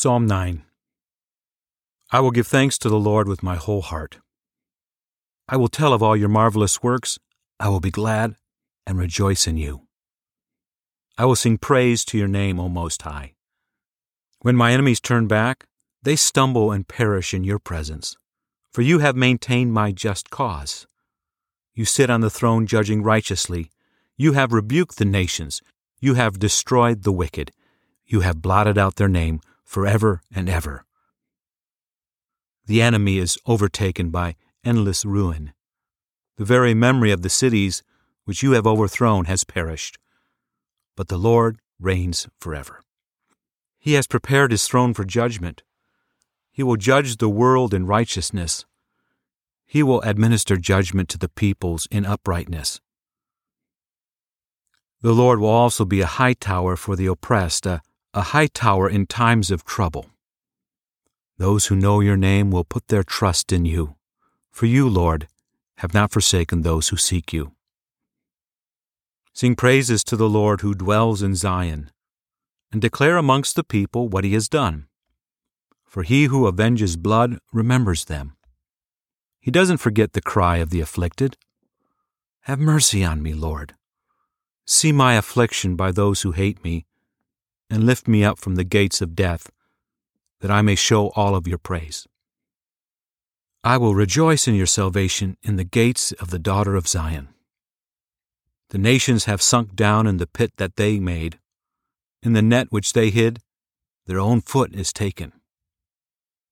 Psalm 9 I will give thanks to the Lord with my whole heart. I will tell of all your marvelous works. I will be glad and rejoice in you. I will sing praise to your name, O Most High. When my enemies turn back, they stumble and perish in your presence, for you have maintained my just cause. You sit on the throne judging righteously. You have rebuked the nations. You have destroyed the wicked. You have blotted out their name forever and ever. The enemy is overtaken by endless ruin. The very memory of the cities which you have overthrown has perished. But the Lord reigns forever. He has prepared his throne for judgment. He will judge the world in righteousness. He will administer judgment to the peoples in uprightness. The Lord will also be a high tower for the oppressed, a, a high tower in times of trouble. Those who know your name will put their trust in you, for you, Lord, have not forsaken those who seek you. Sing praises to the Lord who dwells in Zion, and declare amongst the people what he has done. For he who avenges blood remembers them. He doesn't forget the cry of the afflicted. Have mercy on me, Lord. See my affliction by those who hate me, and lift me up from the gates of death, that I may show all of your praise. I will rejoice in your salvation in the gates of the daughter of Zion. The nations have sunk down in the pit that they made. In the net which they hid, their own foot is taken.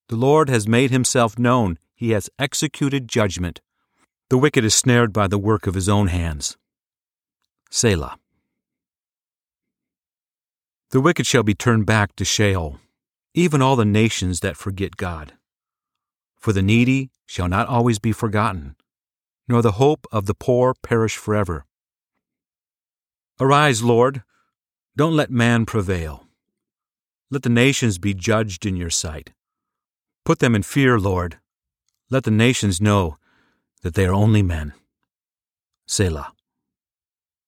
The Lord has made himself known, he has executed judgment. The wicked is snared by the work of his own hands. Selah. The wicked shall be turned back to Sheol, even all the nations that forget God. For the needy shall not always be forgotten, nor the hope of the poor perish forever. Arise, Lord, don't let man prevail. Let the nations be judged in your sight. Put them in fear, Lord. Let the nations know that they are only men. Selah.